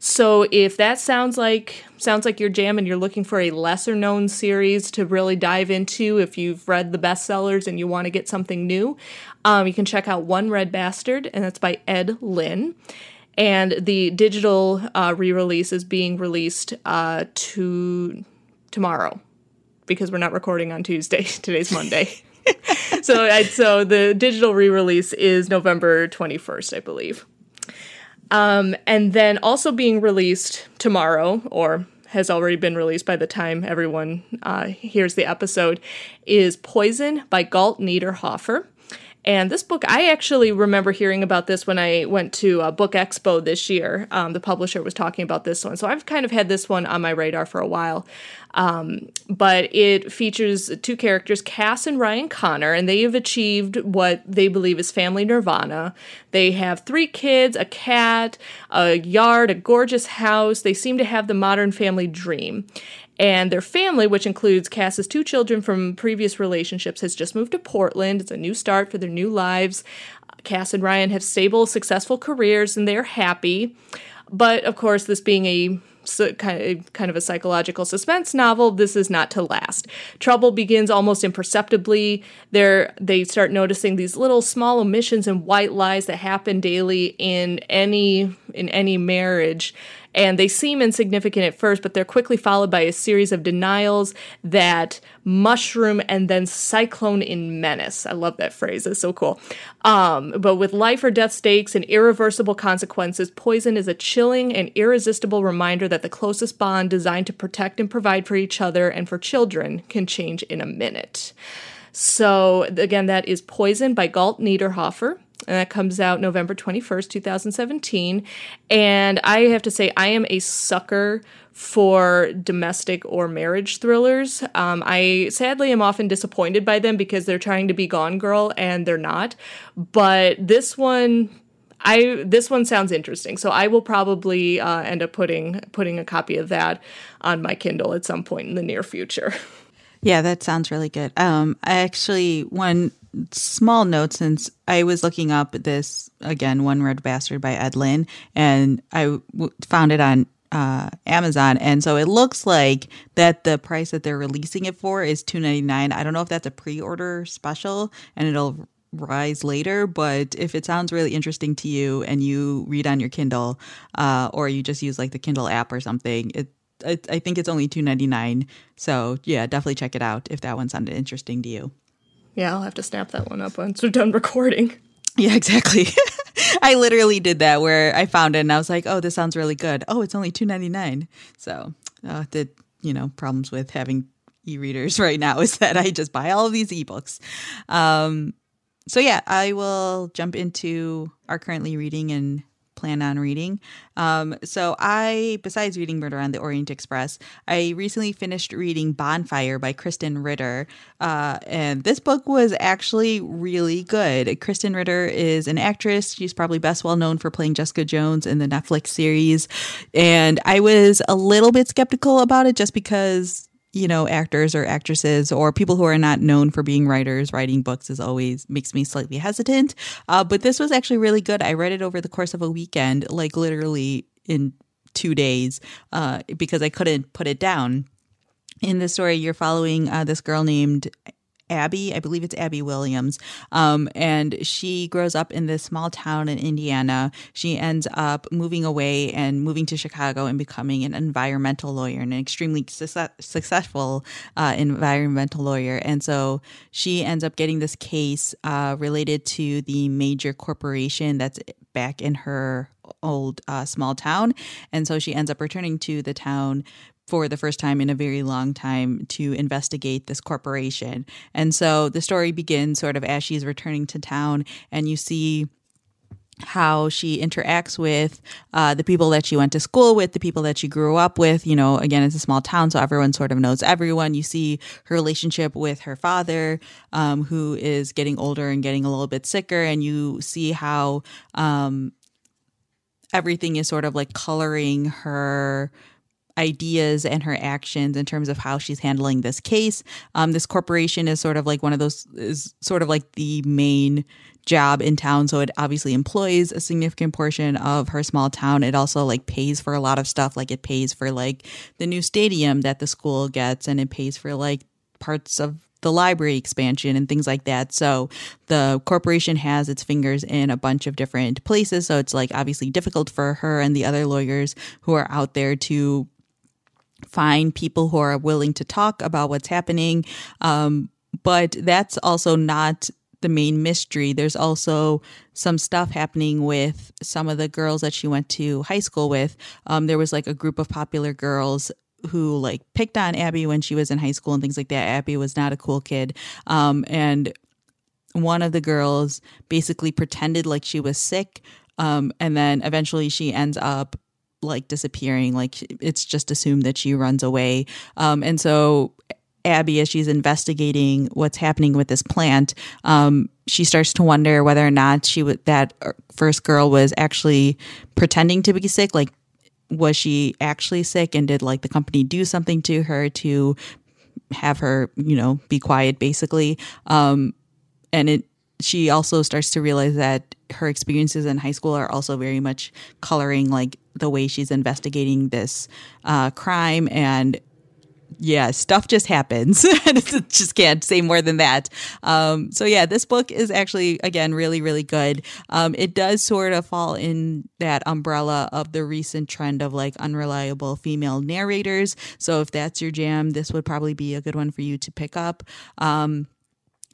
So if that sounds like sounds like your jam and you're looking for a lesser known series to really dive into, if you've read the bestsellers and you want to get something new, um, you can check out One Red Bastard, and that's by Ed Lin and the digital uh, re-release is being released uh, to tomorrow because we're not recording on Tuesday. Today's Monday. so so the digital re-release is November 21st, I believe. Um, and then also being released tomorrow, or has already been released by the time everyone uh, hears the episode, is Poison by Galt Niederhofer. And this book, I actually remember hearing about this when I went to a Book Expo this year. Um, the publisher was talking about this one. So I've kind of had this one on my radar for a while. Um, but it features two characters, Cass and Ryan Connor, and they have achieved what they believe is family nirvana. They have three kids, a cat, a yard, a gorgeous house. They seem to have the modern family dream. And their family, which includes Cass's two children from previous relationships, has just moved to Portland. It's a new start for their new lives. Cass and Ryan have stable, successful careers, and they're happy. But of course, this being a so kind of, a psychological suspense novel, this is not to last. Trouble begins almost imperceptibly. They're, they start noticing these little small omissions and white lies that happen daily in any in any marriage. And they seem insignificant at first, but they're quickly followed by a series of denials that mushroom and then cyclone in menace. I love that phrase. It's so cool. Um, but with life or death stakes and irreversible consequences, poison is a chilling and irresistible reminder that the closest bond designed to protect and provide for each other and for children can change in a minute. So, again, that is Poison by Galt Niederhofer. And that comes out November 21st, 2017. And I have to say, I am a sucker for domestic or marriage thrillers. Um, I sadly am often disappointed by them because they're trying to be Gone Girl and they're not. But this one, I this one sounds interesting, so I will probably uh, end up putting putting a copy of that on my Kindle at some point in the near future. Yeah, that sounds really good. Um, I actually one small note since I was looking up this again, One Red Bastard by Ed Lin, and I w- found it on uh, Amazon, and so it looks like that the price that they're releasing it for is two ninety nine. I don't know if that's a pre order special, and it'll rise later but if it sounds really interesting to you and you read on your kindle uh, or you just use like the kindle app or something it I, I think it's only two ninety nine. So yeah, definitely check it out if that one sounded interesting to you. Yeah, I'll have to snap that one up once we're done recording. Yeah, exactly. I literally did that where I found it and I was like, "Oh, this sounds really good." Oh, it's only two ninety nine. So uh, the you know problems with having e-readers right now is that I just buy all of these ebooks. Um, so yeah, I will jump into our currently reading and plan on reading. Um, so I, besides reading Murder on the Orient Express, I recently finished reading Bonfire by Krysten Ritter, uh, and this book was actually really good. Krysten Ritter is an actress; she's probably best well known for playing Jessica Jones in the Netflix series, and I was a little bit skeptical about it just because you know, actors or actresses or people who are not known for being writers, writing books is always makes me slightly hesitant. Uh, but this was actually really good. I read it over the course of a weekend, like literally in two days, uh, because I couldn't put it down. In the story, you're following uh, this girl named Abby. I believe it's Abby Williams. Um, and she grows up in this small town in Indiana. She ends up moving away and moving to Chicago and becoming an environmental lawyer and an extremely success- successful uh, environmental lawyer. And so she ends up getting this case uh, related to the major corporation that's back in her old uh, small town. And so she ends up returning to the town for the first time in a very long time to investigate this corporation. And so the story begins sort of as she's returning to town, and you see how she interacts with uh, the people that she went to school with, the people that she grew up with. You know, again, it's a small town, so everyone sort of knows everyone. You see her relationship with her father, um, who is getting older and getting a little bit sicker, and you see how um, everything is sort of like coloring her ideas and her actions in terms of how she's handling this case. Um, this corporation is sort of like one of those, is sort of like the main job in town so it obviously employs a significant portion of her small town it also like pays for a lot of stuff like it pays for like the new stadium that the school gets and it pays for like parts of the library expansion and things like that. So the corporation has its fingers in a bunch of different places. So it's like obviously difficult for her and the other lawyers who are out there to find people who are willing to talk about what's happening. Um, but that's also not the main mystery. There's also some stuff happening with some of the girls that she went to high school with. Um, there was like a group of popular girls who like picked on Abby when she was in high school and things like that. Abby was not a cool kid. Um, and one of the girls basically pretended like she was sick. Um, and then eventually she ends up like disappearing. Like it's just assumed that she runs away. Um, and so Abby, as she's investigating what's happening with this plant, um, she starts to wonder whether or not she would that first girl was actually pretending to be sick. Like, was she actually sick, and did like the company do something to her to have her, you know, be quiet, basically? Um, and it she also starts to realize that her experiences in high school are also very much coloring like the way she's investigating this uh, crime and yeah, stuff just happens. just can't say more than that. Um, so yeah, this book is actually again really really good. Um, it does sort of fall in that umbrella of the recent trend of like unreliable female narrators. So if that's your jam, this would probably be a good one for you to pick up. Um,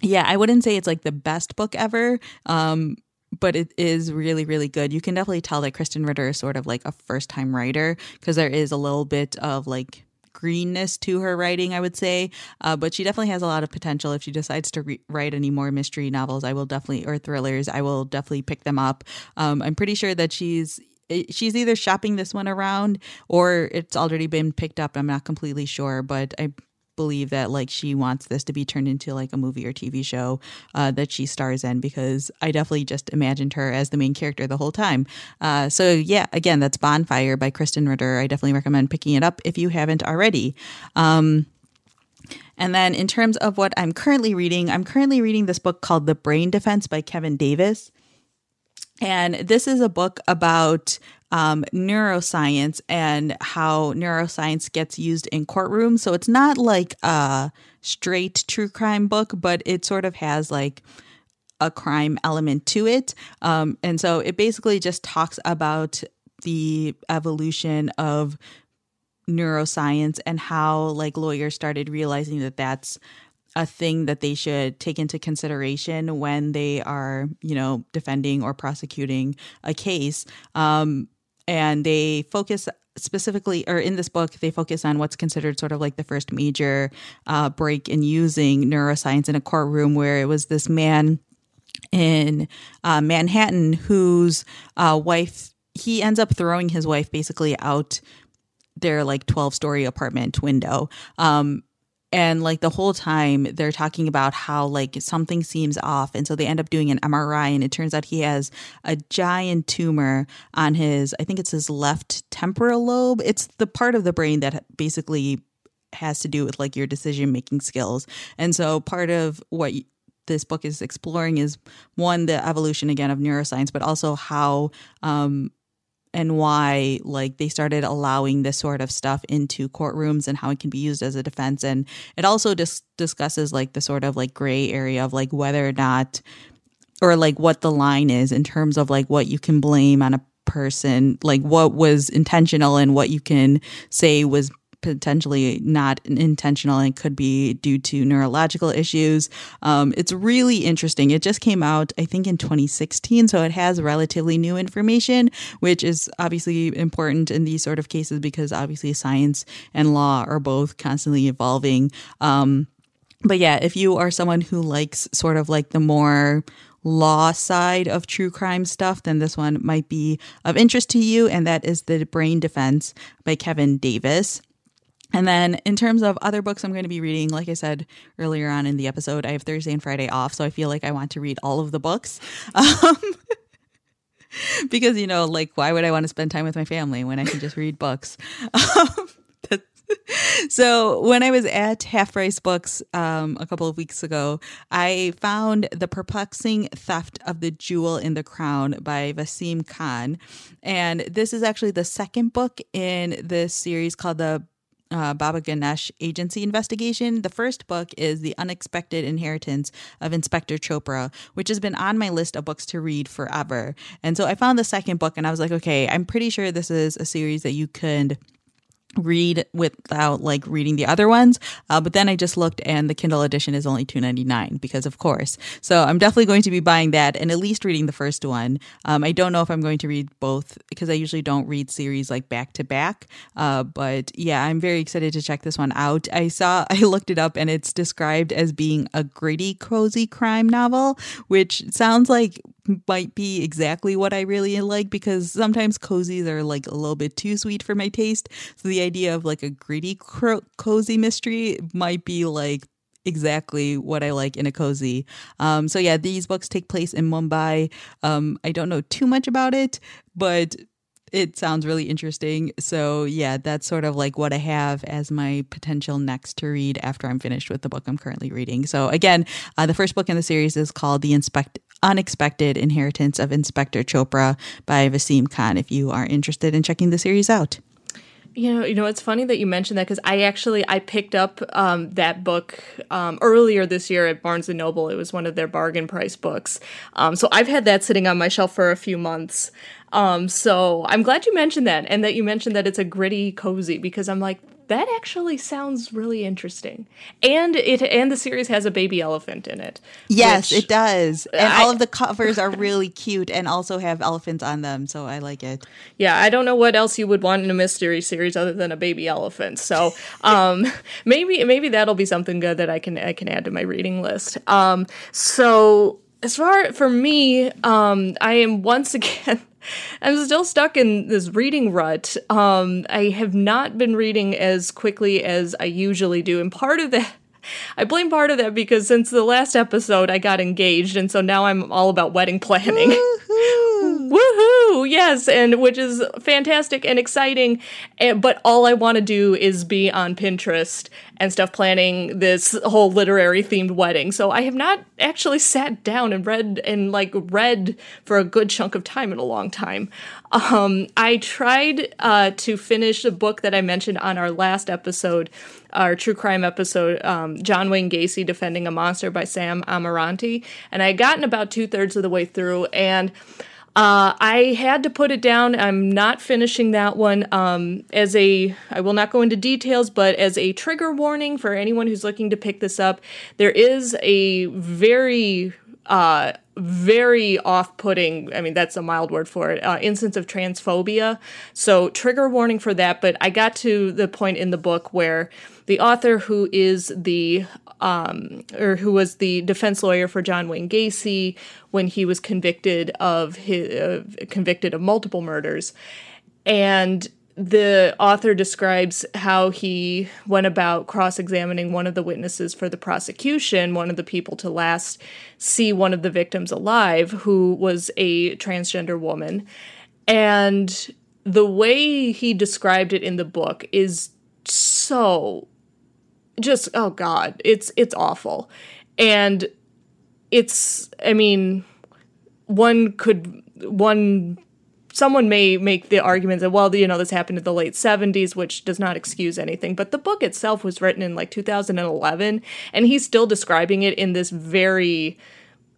yeah, I wouldn't say it's like the best book ever. Um, but it is really, really good. You can definitely tell that Krysten Ritter is sort of like a first time writer because there is a little bit of like greenness to her writing, I would say. Uh, but she definitely has a lot of potential. If she decides to re- write any more mystery novels, I will definitely, or thrillers, I will definitely pick them up. Um, I'm pretty sure that she's she's either shopping this one around or it's already been picked up. I'm not completely sure, but I believe that like she wants this to be turned into like a movie or TV show uh, that she stars in because I definitely just imagined her as the main character the whole time. Uh, so yeah, again, that's Bonfire by Krysten Ritter. I definitely recommend picking it up if you haven't already. Um, and then in terms of what I'm currently reading, I'm currently reading this book called The Brain Defense by Kevin Davis. And this is a book about um, neuroscience and how neuroscience gets used in courtrooms. So it's not like a straight true crime book, but it sort of has like a crime element to it. Um, and so it basically just talks about the evolution of neuroscience and how like lawyers started realizing that that's a thing that they should take into consideration when they are, you know, defending or prosecuting a case. Um, and they focus specifically or in this book they focus on what's considered sort of like the first major uh, break in using neuroscience in a courtroom where it was this man in uh, manhattan whose uh, wife he ends up throwing his wife basically out their like 12 story apartment window. Um, and like the whole time they're talking about how like something seems off and so they end up doing an mri and it turns out he has a giant tumor on his i think it's his left temporal lobe. It's the part of the brain that basically has to do with like your decision making skills. And so part of what this book is exploring is one the evolution again of neuroscience but also how um, and why like they started allowing this sort of stuff into courtrooms and how it can be used as a defense. And it also dis- discusses like the sort of like gray area of like whether or not or like what the line is in terms of like what you can blame on a person like what was intentional and what you can say was potentially not intentional and could be due to neurological issues. Um, it's really interesting. It just came out, I think, in 2016, so it has relatively new information, which is obviously important in these sort of cases because obviously science and law are both constantly evolving. Um, but yeah, if you are someone who likes sort of like the more law side of true crime stuff, then this one might be of interest to you. And that is The Brain Defense by Kevin Davis. And then in terms of other books I'm going to be reading, like I said earlier on in the episode, I have Thursday and Friday off, so I feel like I want to read all of the books. Um, because, you know, like, why would I want to spend time with my family when I can just read books? Um, so when I was at Half Price Books um, a couple of weeks ago, I found The Perplexing Theft of the Jewel in the Crown by Vaseem Khan. And this is actually the second book in this series called The uh, Baba Ganesh agency investigation. The first book is The Unexpected Inheritance of Inspector Chopra, which has been on my list of books to read forever. And so I found the second book and I was like, okay, I'm pretty sure this is a series that you could read without like reading the other ones. Uh, but then I just looked and the Kindle edition is only two ninety nine because of course. So I'm definitely going to be buying that and at least reading the first one. Um, I don't know if I'm going to read both because I usually don't read series like back to back. Uh, but yeah, I'm very excited to check this one out. I saw, I looked it up and it's described as being a gritty, cozy crime novel, which sounds like might be exactly what I really like because sometimes cozies are like a little bit too sweet for my taste. So the idea of like a gritty cro- cozy mystery might be like exactly what I like in a cozy. Um, so yeah, these books take place in Mumbai. Um, I don't know too much about it, but it sounds really interesting. So yeah, that's sort of like what I have as my potential next to read after I'm finished with the book I'm currently reading. So again, uh, the first book in the series is called The Inspect Unexpected Inheritance of Inspector Chopra by Vaseem Khan if you are interested in checking the series out. You know, you know, it's funny that you mentioned that because I actually I picked up um, that book um, earlier this year at Barnes and Noble. It was one of their bargain price books, um, so I've had that sitting on my shelf for a few months. Um, so I'm glad you mentioned that, and that you mentioned that it's a gritty, cozy because I'm like that actually sounds really interesting, and it and the series has a baby elephant in it. Yes, it does, and I, all of the covers are really cute and also have elephants on them, so I like it. Yeah, I don't know what else you would want in a mystery series other than a baby elephant. So um, maybe maybe that'll be something good that I can I can add to my reading list. Um, so as far for me, um, I am once again I'm still stuck in this reading rut. Um, I have not been reading as quickly as I usually do, and part of that. I blame part of that because since the last episode I got engaged and so now I'm all about wedding planning. Woohoo! Yes, and which is fantastic and exciting. And, but all I want to do is be on Pinterest and stuff planning this whole literary themed wedding. So I have not actually sat down and read and like read for a good chunk of time in a long time. Um, I tried uh, to finish a book that I mentioned on our last episode, our true crime episode, um, John Wayne Gacy Defending a Monster by Sam Amirante, and I had gotten about two thirds of the way through and. Uh, I had to put it down. I'm not finishing that one. Um, as a, I will not go into details, but as a trigger warning for anyone who's looking to pick this up, there is a very, uh, very off-putting. I mean, that's a mild word for it. Uh, instance of transphobia. So trigger warning for that. But I got to the point in the book where the author, who is the um, or who was the defense lawyer for John Wayne Gacy when he was convicted of his, uh, convicted of multiple murders, and the author describes how he went about cross examining one of the witnesses for the prosecution, one of the people to last see one of the victims alive, who was a transgender woman. And the way he described it in the book is so just oh god it's it's awful. And it's i mean one could one someone may make the argument that well you know this happened in the late 70s which does not excuse anything. But the book itself was written in like 2011 and he's still describing it in this very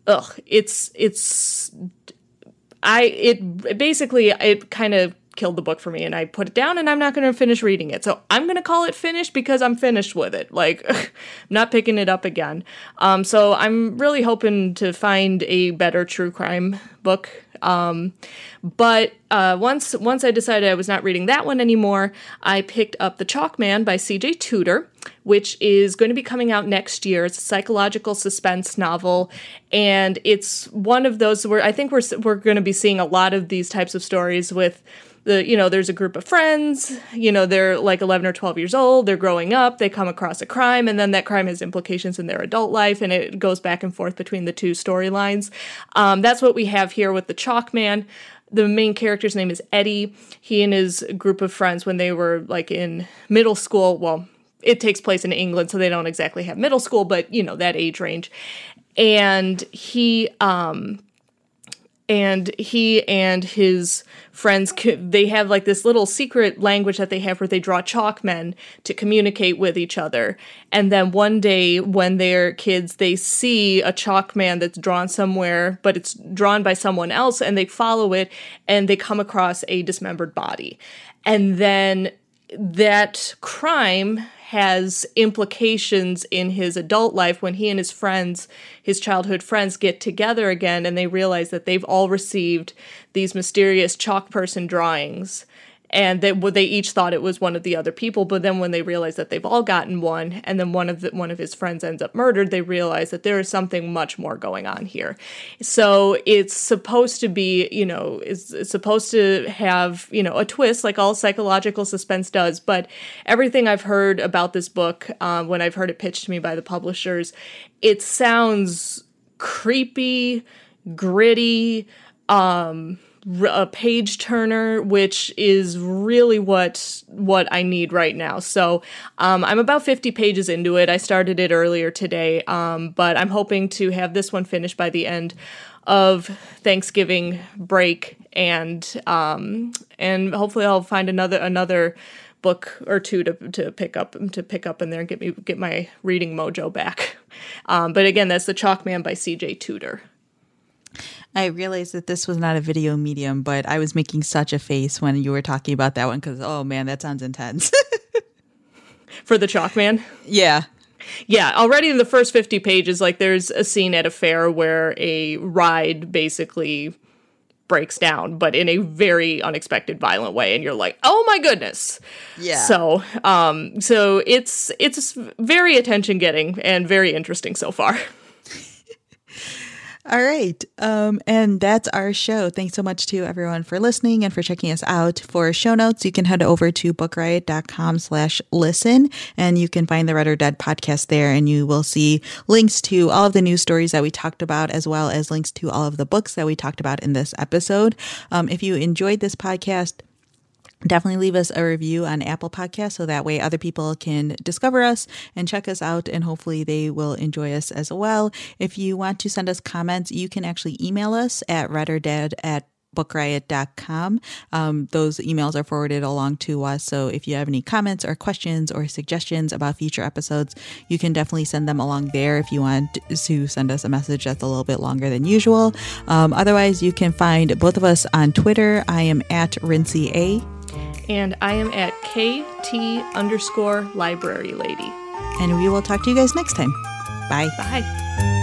ugh it's it's i it basically it kind of killed the book for me and I put it down and I'm not going to finish reading it. So I'm going to call it finished because I'm finished with it. Like, I'm not picking it up again. Um, so I'm really hoping to find a better true crime book. Um, but uh, once once I decided I was not reading that one anymore, I picked up The Chalk Man by C.J. Tudor, which is going to be coming out next year. It's a psychological suspense novel, and it's one of those where I think we're we're going to be seeing a lot of these types of stories with the you know there's a group of friends you know they're like 11 or 12 years old they're growing up they come across a crime and then that crime has implications in their adult life and it goes back and forth between the two storylines. Um, that's what we have here with the chalk man. The main character's name is eddie. He and his group of friends when they were like in middle school well it takes place in england so they don't exactly have middle school but you know that age range. And he um and he and his friends they have like this little secret language that they have where they draw chalk men to communicate with each other. And then one day when they're kids they see a chalk man that's drawn somewhere but it's drawn by someone else and they follow it and they come across a dismembered body. And then that crime has implications in his adult life when he and his friends, his childhood friends, get together again and they realize that they've all received these mysterious chalk person drawings and they they each thought it was one of the other people but then when they realize that they've all gotten one and then one of the, one of his friends ends up murdered they realize that there is something much more going on here. So it's supposed to be you know is it's supposed to have you know a twist like all psychological suspense does but everything i've heard about this book um, when i've heard it pitched to me by the publishers it sounds creepy gritty um a page turner, which is really what what I need right now. So um, I'm about 50 pages into it. I started it earlier today, um, but I'm hoping to have this one finished by the end of Thanksgiving break, and um, and hopefully I'll find another another book or two to to pick up to pick up in there and get me get my reading mojo back. Um, but again, that's the Chalk Man by C.J. Tudor. I realized that this was not a video medium, but I was making such a face when you were talking about that one because oh man, that sounds intense. For the Chalk Man? Yeah. Yeah, already in the first 50 pages, like there's a scene at a fair where a ride basically breaks down, but in a very unexpected, violent way, and you're like, "Oh my goodness!" Yeah. So, um, so it's it's very attention getting and very interesting so far. All right. Um, and that's our show. Thanks so much to everyone for listening and for checking us out. For show notes, you can head over to bookriot.com slash listen and you can find the Read or Dead podcast there and you will see links to all of the news stories that we talked about as well as links to all of the books that we talked about in this episode. Um, if you enjoyed this podcast, definitely leave us a review on Apple Podcasts so that way other people can discover us and check us out and hopefully they will enjoy us as well. If you want to send us comments, you can actually email us at readordead at bookriot.com. Um, those emails are forwarded along to us. So if you have any comments or questions or suggestions about future episodes, you can definitely send them along there if you want to send us a message that's a little bit longer than usual. Um, otherwise, you can find both of us on Twitter. I am at Rincey A. And I am at KT underscore library lady. And we will talk to you guys next time. Bye. Bye.